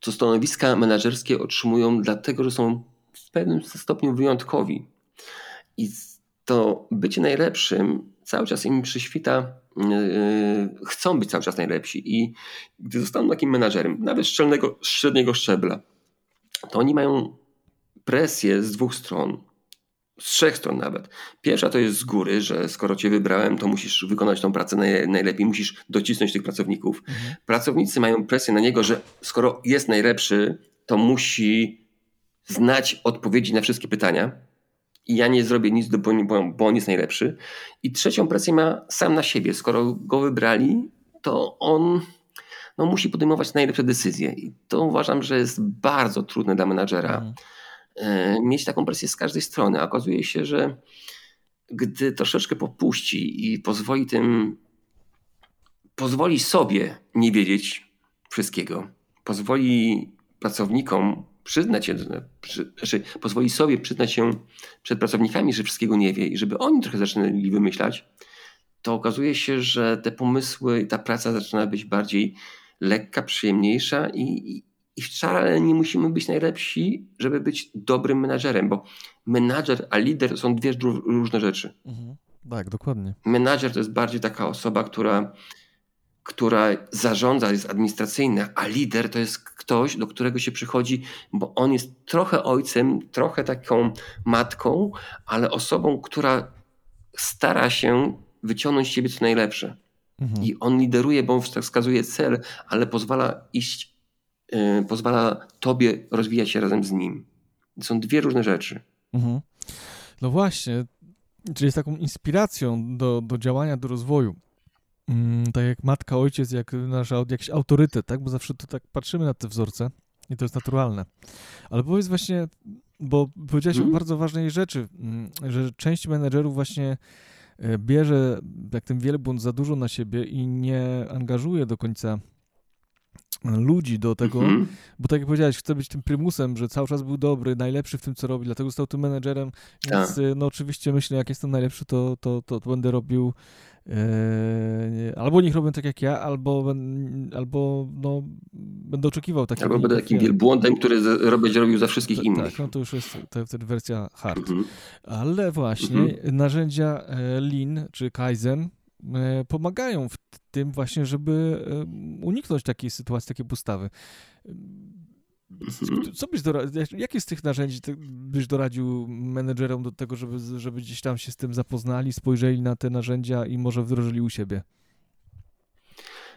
to stanowiska menedżerskie otrzymują dlatego, że są w pewnym stopniu wyjątkowi. I to bycie najlepszym cały czas im przyświta, yy, chcą być cały czas najlepsi. I gdy zostaną takim menadżerem, nawet szczelnego, średniego szczebla, to oni mają presję z dwóch stron. Z trzech stron nawet. Pierwsza to jest z góry, że skoro cię wybrałem, to musisz wykonać tą pracę najlepiej, musisz docisnąć tych pracowników. Mhm. Pracownicy mają presję na niego, że skoro jest najlepszy, to musi znać odpowiedzi na wszystkie pytania. I ja nie zrobię nic, bo, bo on jest najlepszy. I trzecią presję ma sam na siebie. Skoro go wybrali, to on no, musi podejmować najlepsze decyzje. I to uważam, że jest bardzo trudne dla menadżera. Mhm mieć taką presję z każdej strony. A okazuje się, że gdy troszeczkę popuści i pozwoli tym, pozwoli sobie nie wiedzieć wszystkiego, pozwoli pracownikom przyznać się, znaczy pozwoli sobie przyznać się przed pracownikami, że wszystkiego nie wie i żeby oni trochę zaczynali wymyślać, to okazuje się, że te pomysły i ta praca zaczyna być bardziej lekka, przyjemniejsza i, i wcale nie musimy być najlepsi, żeby być dobrym menadżerem, bo menadżer a lider są dwie różne rzeczy. Mhm. Tak, dokładnie. Menadżer to jest bardziej taka osoba, która, która zarządza, jest administracyjna, a lider to jest ktoś, do którego się przychodzi, bo on jest trochę ojcem, trochę taką matką, ale osobą, która stara się wyciągnąć z siebie co najlepsze. Mhm. I on lideruje, bo on wskazuje cel, ale pozwala iść, pozwala tobie rozwijać się razem z nim. To są dwie różne rzeczy. Mhm. No właśnie, czyli jest taką inspiracją do, do działania, do rozwoju. Mm, tak jak matka, ojciec, jak nasz jakiś autorytet, tak? Bo zawsze to tak patrzymy na te wzorce i to jest naturalne. Ale powiedz właśnie, bo powiedziałeś hmm? o bardzo ważnej rzeczy, mm, że część menedżerów właśnie e, bierze jak ten wielbłąd za dużo na siebie i nie angażuje do końca ludzi do tego, mm -hmm. bo tak jak powiedziałeś, chce być tym prymusem, że cały czas był dobry, najlepszy w tym, co robi, dlatego został tym menedżerem, więc tak. no oczywiście myślę, jak jestem najlepszy, to, to, to, to będę robił e, albo niech robią tak jak ja, albo, albo no, będę oczekiwał takiego. Albo będę takim wielbłądem, który robić robił za wszystkich tak, innych. Tak, no to już jest to wtedy wersja hard. -hmm. Ale właśnie -hmm. narzędzia e, Lean czy Kaizen E, pomagają w tym właśnie, żeby e, uniknąć takiej sytuacji, takiej postawy. Mhm. Co byś doradził, jakie z tych narzędzi byś doradził menedżerom do tego, żeby, żeby gdzieś tam się z tym zapoznali, spojrzeli na te narzędzia i może wdrożyli u siebie?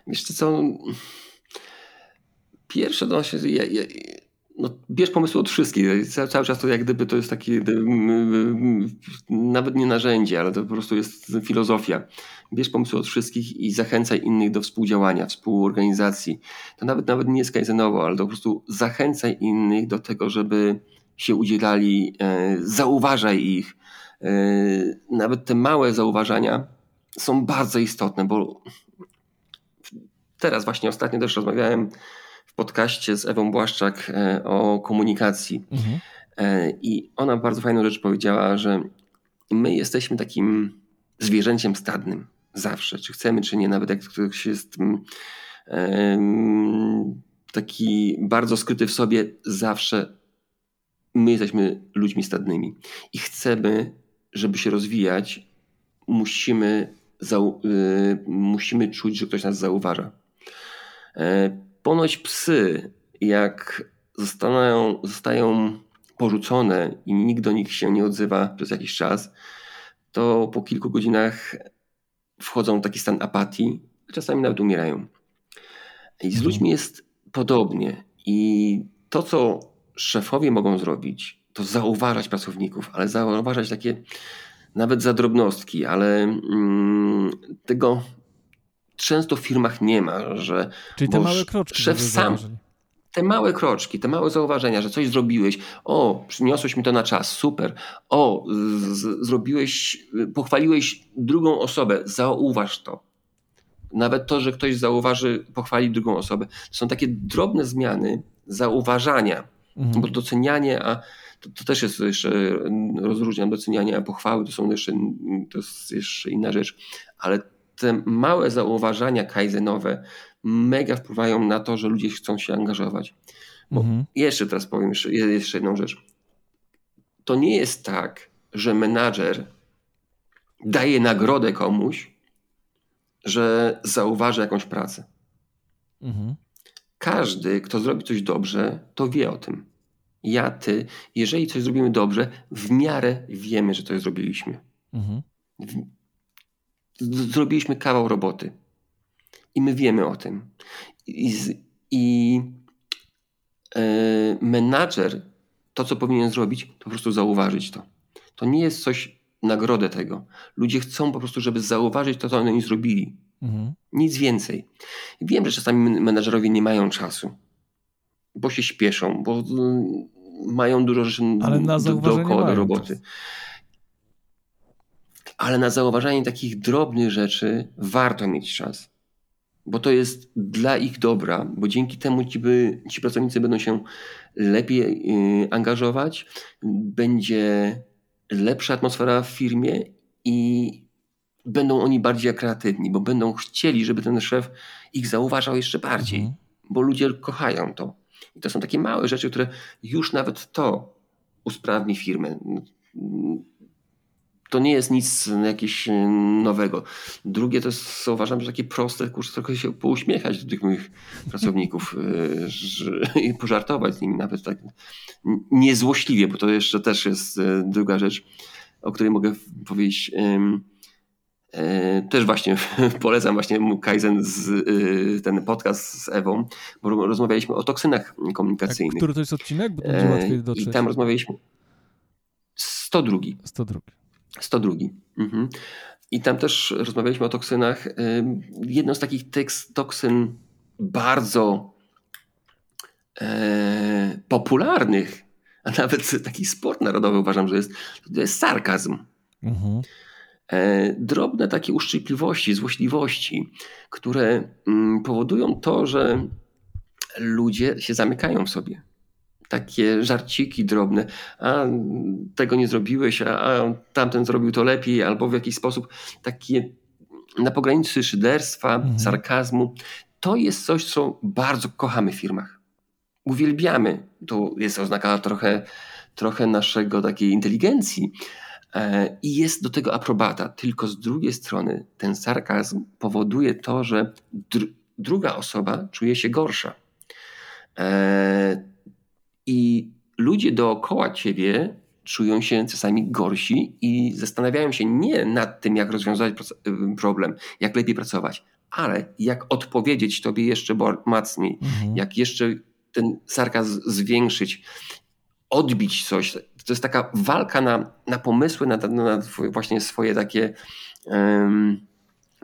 Wiesz co, pierwsze to się, ja, ja, no, bierz pomysły od wszystkich. Cały czas to jak gdyby to jest takie nawet nie narzędzie, ale to po prostu jest filozofia. Bierz pomysły od wszystkich i zachęcaj innych do współdziałania, współorganizacji. To nawet nawet nie jest kajzenowo, ale to po prostu zachęcaj innych do tego, żeby się udzielali, e, zauważaj ich. E, nawet te małe zauważania są bardzo istotne, bo teraz właśnie ostatnio też rozmawiałem podcaście z Ewą Błaszczak e, o komunikacji. Mhm. E, I ona bardzo fajną rzecz powiedziała, że my jesteśmy takim zwierzęciem stadnym zawsze, czy chcemy, czy nie, nawet jak ktoś jest um, taki bardzo skryty w sobie, zawsze my jesteśmy ludźmi stadnymi i chcemy, żeby się rozwijać, musimy, y, musimy czuć, że ktoś nas zauważa. Ponoć psy, jak zostaną, zostają porzucone i nikt do nich się nie odzywa przez jakiś czas, to po kilku godzinach wchodzą w taki stan apatii, czasami nawet umierają. I z mhm. ludźmi jest podobnie. I to, co szefowie mogą zrobić, to zauważać pracowników, ale zauważać takie nawet za drobnostki, ale mm, tego często w firmach nie ma, że. Czyli te małe kroczki. Szef sam. Te małe kroczki, te małe zauważenia, że coś zrobiłeś, o, przyniosłeś mi to na czas, super, o, zrobiłeś, pochwaliłeś drugą osobę, zauważ to. Nawet to, że ktoś zauważy, pochwali drugą osobę. To są takie drobne zmiany zauważania, mhm. bo docenianie, a to, to, też jest jeszcze, rozróżniam docenianie, a pochwały to są jeszcze, to jest jeszcze inna rzecz, ale te małe zauważania kaizenowe mega wpływają na to, że ludzie chcą się angażować. Bo mhm. jeszcze teraz powiem jeszcze, jeszcze jedną rzecz. To nie jest tak, że menadżer daje nagrodę komuś, że zauważy jakąś pracę. Mhm. Każdy, kto zrobi coś dobrze, to wie o tym. Ja, ty, jeżeli coś zrobimy dobrze, w miarę wiemy, że to zrobiliśmy. Mhm zrobiliśmy kawał roboty. I my wiemy o tym. I, i e, menadżer to, co powinien zrobić, to po prostu zauważyć to. To nie jest coś, nagrodę tego. Ludzie chcą po prostu, żeby zauważyć to, co oni zrobili. Mhm. Nic więcej. Wiem, że czasami menadżerowie nie mają czasu, bo się śpieszą, bo mają dużo rzeczy Ale na do, dookoła do roboty. Czas ale na zauważanie takich drobnych rzeczy warto mieć czas. Bo to jest dla ich dobra, bo dzięki temu ci, by, ci pracownicy będą się lepiej yy, angażować, będzie lepsza atmosfera w firmie i będą oni bardziej kreatywni, bo będą chcieli, żeby ten szef ich zauważał jeszcze bardziej, mhm. bo ludzie kochają to. I to są takie małe rzeczy, które już nawet to usprawni firmę to nie jest nic jakiegoś e, nowego. Drugie to jest, uważam, że takie proste, kurczę, trochę się pouśmiechać do tych moich pracowników e, że, i pożartować z nimi nawet tak niezłośliwie, bo to jeszcze też jest e, druga rzecz, o której mogę powiedzieć. Też właśnie polecam właśnie mu Kaizen, z, ten podcast z Ewą, bo rozmawialiśmy o toksynach komunikacyjnych. A który to jest odcinek? Bo będzie łatwiej dotrzeć. I tam rozmawialiśmy 102. 102. 102. Mhm. I tam też rozmawialiśmy o toksynach. Jedną z takich toksyn bardzo e, popularnych, a nawet taki sport narodowy uważam, że jest, to jest sarkazm. Mhm. E, drobne takie uszczypliwości, złośliwości, które mm, powodują to, że ludzie się zamykają w sobie. Takie żarciki drobne, a tego nie zrobiłeś, a, a tamten zrobił to lepiej, albo w jakiś sposób takie na pogranicy szyderstwa, mhm. sarkazmu. To jest coś, co bardzo kochamy w firmach. Uwielbiamy. To jest oznaka trochę, trochę naszego takiej inteligencji, E, i jest do tego aprobata. Tylko z drugiej strony ten sarkazm powoduje to, że dr druga osoba czuje się gorsza. E, I ludzie dookoła ciebie czują się czasami gorsi i zastanawiają się nie nad tym, jak rozwiązać problem, jak lepiej pracować, ale jak odpowiedzieć tobie jeszcze mocniej, mhm. jak jeszcze ten sarkazm zwiększyć, odbić coś, to jest taka walka na, na pomysły, na, na właśnie swoje takie um,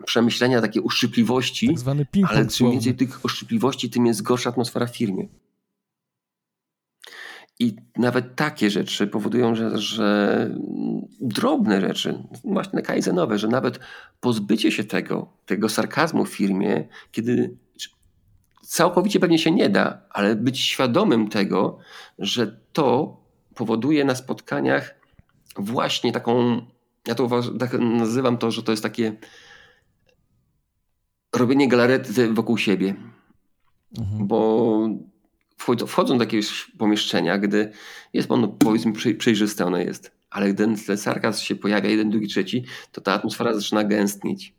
przemyślenia, takie uszczypliwości. Tak zwany ale czym więcej tych uszczypliwości, tym jest gorsza atmosfera w firmie. I nawet takie rzeczy powodują, że, że drobne rzeczy, właśnie kaizenowe, że nawet pozbycie się tego, tego sarkazmu w firmie, kiedy całkowicie pewnie się nie da, ale być świadomym tego, że to powoduje na spotkaniach właśnie taką, ja to tak nazywam to, że to jest takie robienie galarety wokół siebie. Mhm. Bo wchodzą do jakiegoś pomieszczenia, gdy jest ono powiedzmy przejrzyste, ono jest, ale gdy ten sarkazm się pojawia, jeden, drugi, trzeci, to ta atmosfera zaczyna gęstnieć.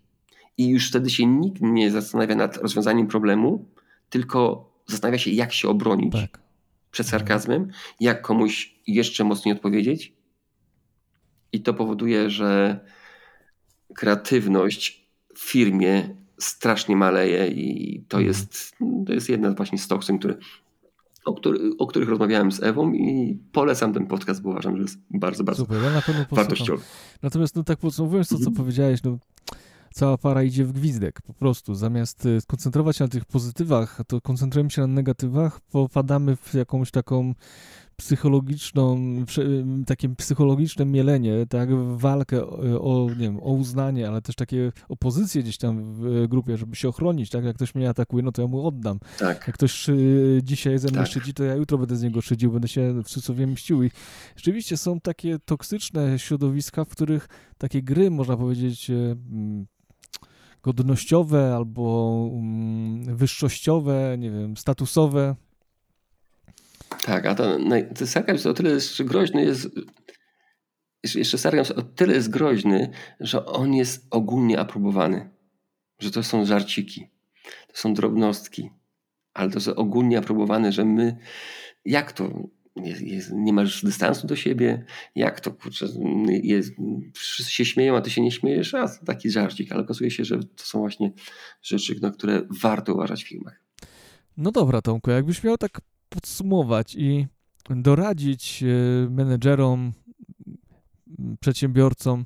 I już wtedy się nikt nie zastanawia nad rozwiązaniem problemu, tylko zastanawia się, jak się obronić. Tak przed sarkazmem, jak komuś jeszcze mocniej odpowiedzieć. I to powoduje, że kreatywność w firmie strasznie maleje i to mhm. jest, to jest jedna właśnie z toksyn, które, o, który, o których rozmawiałem z Ewą i polecam ten podcast, bo uważam, że jest bardzo, bardzo Super, ja na pewno wartościowy. Natomiast no tak podsumowując to, co mhm. powiedziałeś, no cała para idzie w gwizdek po prostu. Zamiast y, skoncentrować się na tych pozytywach, to koncentrujemy się na negatywach, popadamy w jakąś taką psychologiczną, takie psychologiczne mielenie, tak, walkę o, nie wiem, o uznanie, ale też takie opozycje gdzieś tam w grupie, żeby się ochronić, tak, jak ktoś mnie atakuje, no to ja mu oddam. Tak. Jak ktoś dzisiaj ze mną tak. szydzi, to ja jutro będę z niego szydził, będę się w cudzysłowie mścił i rzeczywiście są takie toksyczne środowiska, w których takie gry, można powiedzieć, godnościowe albo um, wyższościowe, nie wiem, statusowe. Tak, a to, to sarkazm o tyle jest groźny jest, jeszcze sarkazm o tyle jest groźny, że on jest ogólnie aprobowany. Że to są żarciki, to są drobnostki, ale to jest ogólnie aprobowane, że my, jak to, jest, jest, nie masz dystansu do siebie, jak to kurczę, jest, wszyscy się śmieją, a ty się nie śmiejesz, a taki żarcik, ale okazuje się, że to są właśnie rzeczy, na które warto uważać w filmach. No dobra, Tomku, jakbyś miał tak podsumować i doradzić e, menedżerom, przedsiębiorcom,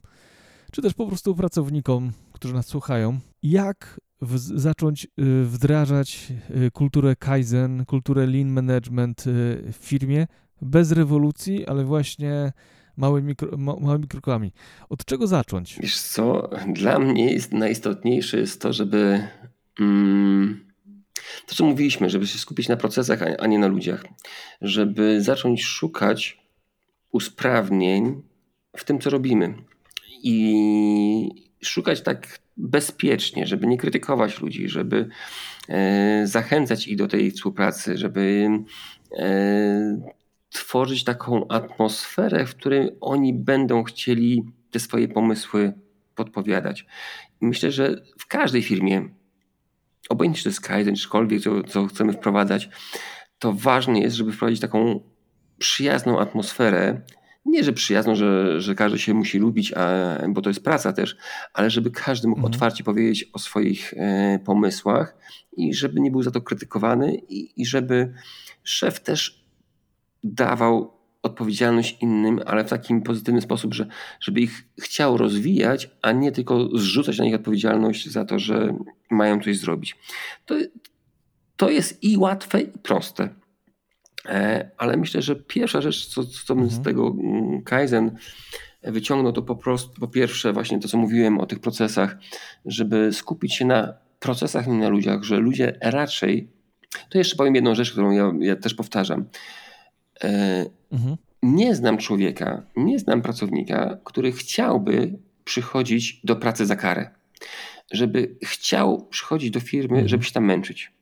czy też po prostu pracownikom, którzy nas słuchają, jak w, zacząć y, wdrażać y, kulturę Kaizen, kulturę Lean Management w firmie bez rewolucji, ale właśnie małymi, małymi krokami. Od czego zacząć? Wiesz co, dla mnie jest najistotniejsze jest to, żeby mm, to, co mówiliśmy, żeby się skupić na procesach, a nie na ludziach. Żeby zacząć szukać usprawnień w tym, co robimy. I szukać tak bezpiecznie, żeby nie krytykować ludzi, żeby e, zachęcać ich do tej współpracy, żeby e, tworzyć taką atmosferę, w której oni będą chcieli te swoje pomysły podpowiadać. myślę, że w każdej firmie, obojętnie czy to jest Kaizen, czykolwiek, co, co chcemy wprowadzać, to ważne jest, żeby wprowadzić taką przyjazną atmosferę, nie, że przyjazną, że, że każdy się musi lubić, a, bo to jest praca też, ale żeby każdy mógł mhm. otwarcie powiedzieć o swoich e, pomysłach i żeby nie był za to krytykowany i, i żeby szef też dawał odpowiedzialność innym, ale w takim pozytywny sposób, że, żeby ich chciał rozwijać, a nie tylko zrzucać na nich odpowiedzialność za to, że mają coś zrobić. To, to jest i łatwe, i proste. E, ale myślę, że pierwsza rzecz, co, co bym mhm. z tego mm, Kaizen wyciągnął, to po prostu, po pierwsze, właśnie to, co mówiłem o tych procesach, żeby skupić się na procesach, nie na ludziach, że ludzie raczej. To jeszcze powiem jedną rzecz, którą ja, ja też powtarzam. E, mhm. Nie znam człowieka, nie znam pracownika, który chciałby przychodzić do pracy za karę. Żeby chciał przychodzić do firmy, mhm. żeby się tam męczyć.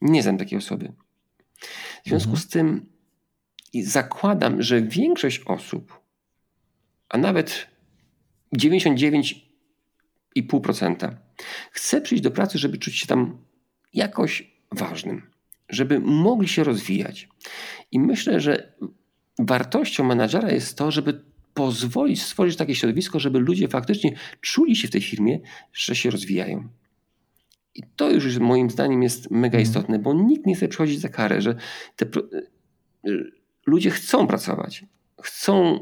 Nie znam takiej osoby. W związku mhm. z tym zakładam, że większość osób, a nawet 99,5% chce przyjść do pracy, żeby czuć się tam jakoś ważnym, żeby mogli się rozwijać. I myślę, że wartością menadżera jest to, żeby pozwolić stworzyć takie środowisko, żeby ludzie faktycznie czuli się w tej firmie, że się rozwijają. I to już moim zdaniem jest mega mhm. istotne, bo nikt nie chce przychodzić za karę, że te, y, ludzie chcą pracować, chcą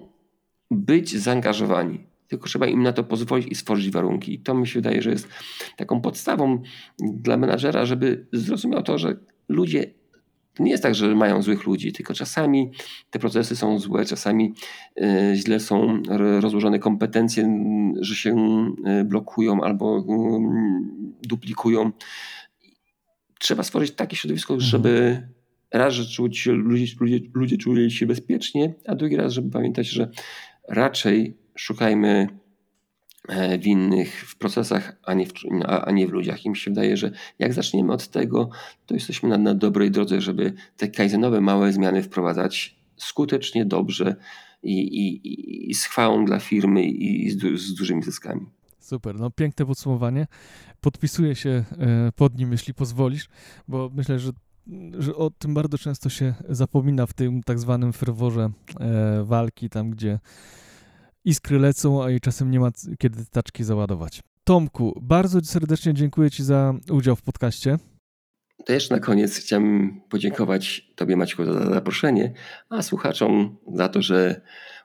być zaangażowani. Tylko trzeba im na to pozwolić i stworzyć warunki. I to mi się wydaje, że jest taką podstawą dla menadżera, żeby zrozumiał to, że ludzie nie jest tak, że mają złych ludzi, tylko czasami te procesy są złe, czasami y, źle są rozłożone kompetencje, że się y, blokują albo duplikują. Trzeba stworzyć takie środowisko, mhm. żeby raz, że czuć, ludzie, ludzie, ludzie czuli się bezpiecznie, a drugi raz, żeby pamiętać, że raczej szukajmy E, winnych w procesach, a nie w, a nie w ludziach. I mi się wydaje, że jak zaczniemy od tego, to jesteśmy na, na dobrej drodze, żeby te kajzenowe małe zmiany wprowadzać skutecznie, dobrze i, i, i z chwałą dla firmy i z, z dużymi zyskami. Super, no piękne podsumowanie. Podpisuję się e, pod nim, jeśli pozwolisz, bo myślę, że, że o tym bardzo często się zapomina w tym tak zwanym ferworze e, walki, tam gdzie iskry lecą, a i czasem nie ma kiedy taczki załadować. Tomku, bardzo serdecznie dziękuję Ci za udział w podcaście. Też na koniec chciałem podziękować Tobie, Maćku, za zaproszenie, a słuchaczom za to, że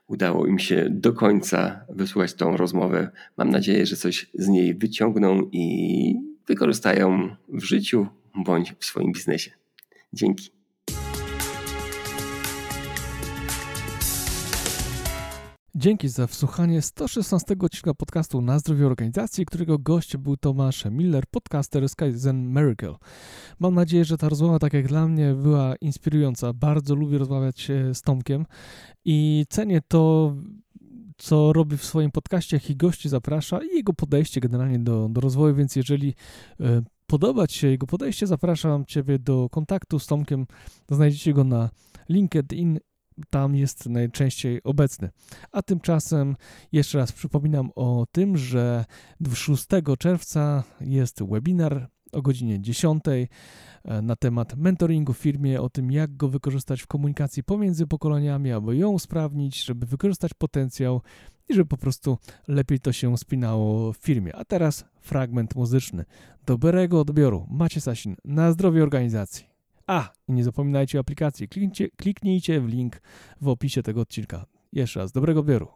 udało im się do końca wysłuchać tą rozmowę. Mam nadzieję, że coś z niej wyciągną i wykorzystają w życiu bądź w swoim biznesie. Dzięki. Dzięki za wsłuchanie 116 odcinka podcastu Na zdrowie organizacji, którego gościem był Tomasz Miller, podcaster Skyzen Miracle. Mam nadzieję, że ta rozmowa, tak jak dla mnie, była inspirująca. Bardzo lubię rozmawiać e, z Tomkiem i cenię to, co robi w swoim podcaście, jak i gości zaprasza i jego podejście generalnie do, do rozwoju, więc jeżeli y, podoba się jego podejście, zapraszam Ciebie do kontaktu z Tomkiem. Znajdziecie go na LinkedIn tam jest najczęściej obecny. A tymczasem jeszcze raz przypominam o tym, że 6 czerwca jest webinar o godzinie 10 e, na temat mentoringu w firmie, o tym jak go wykorzystać w komunikacji pomiędzy pokoleniami, aby ją usprawnić, żeby wykorzystać potencjał i żeby po prostu lepiej to się spinało w firmie. A teraz fragment muzyczny. Dobrego odbioru. Macie Sasin. Na zdrowie organizacji. A, i nie zapominajcie o aplikacji. Kliknijcie, kliknijcie w link w opisie tego odcinka. Jeszcze raz, dobrego odbioru.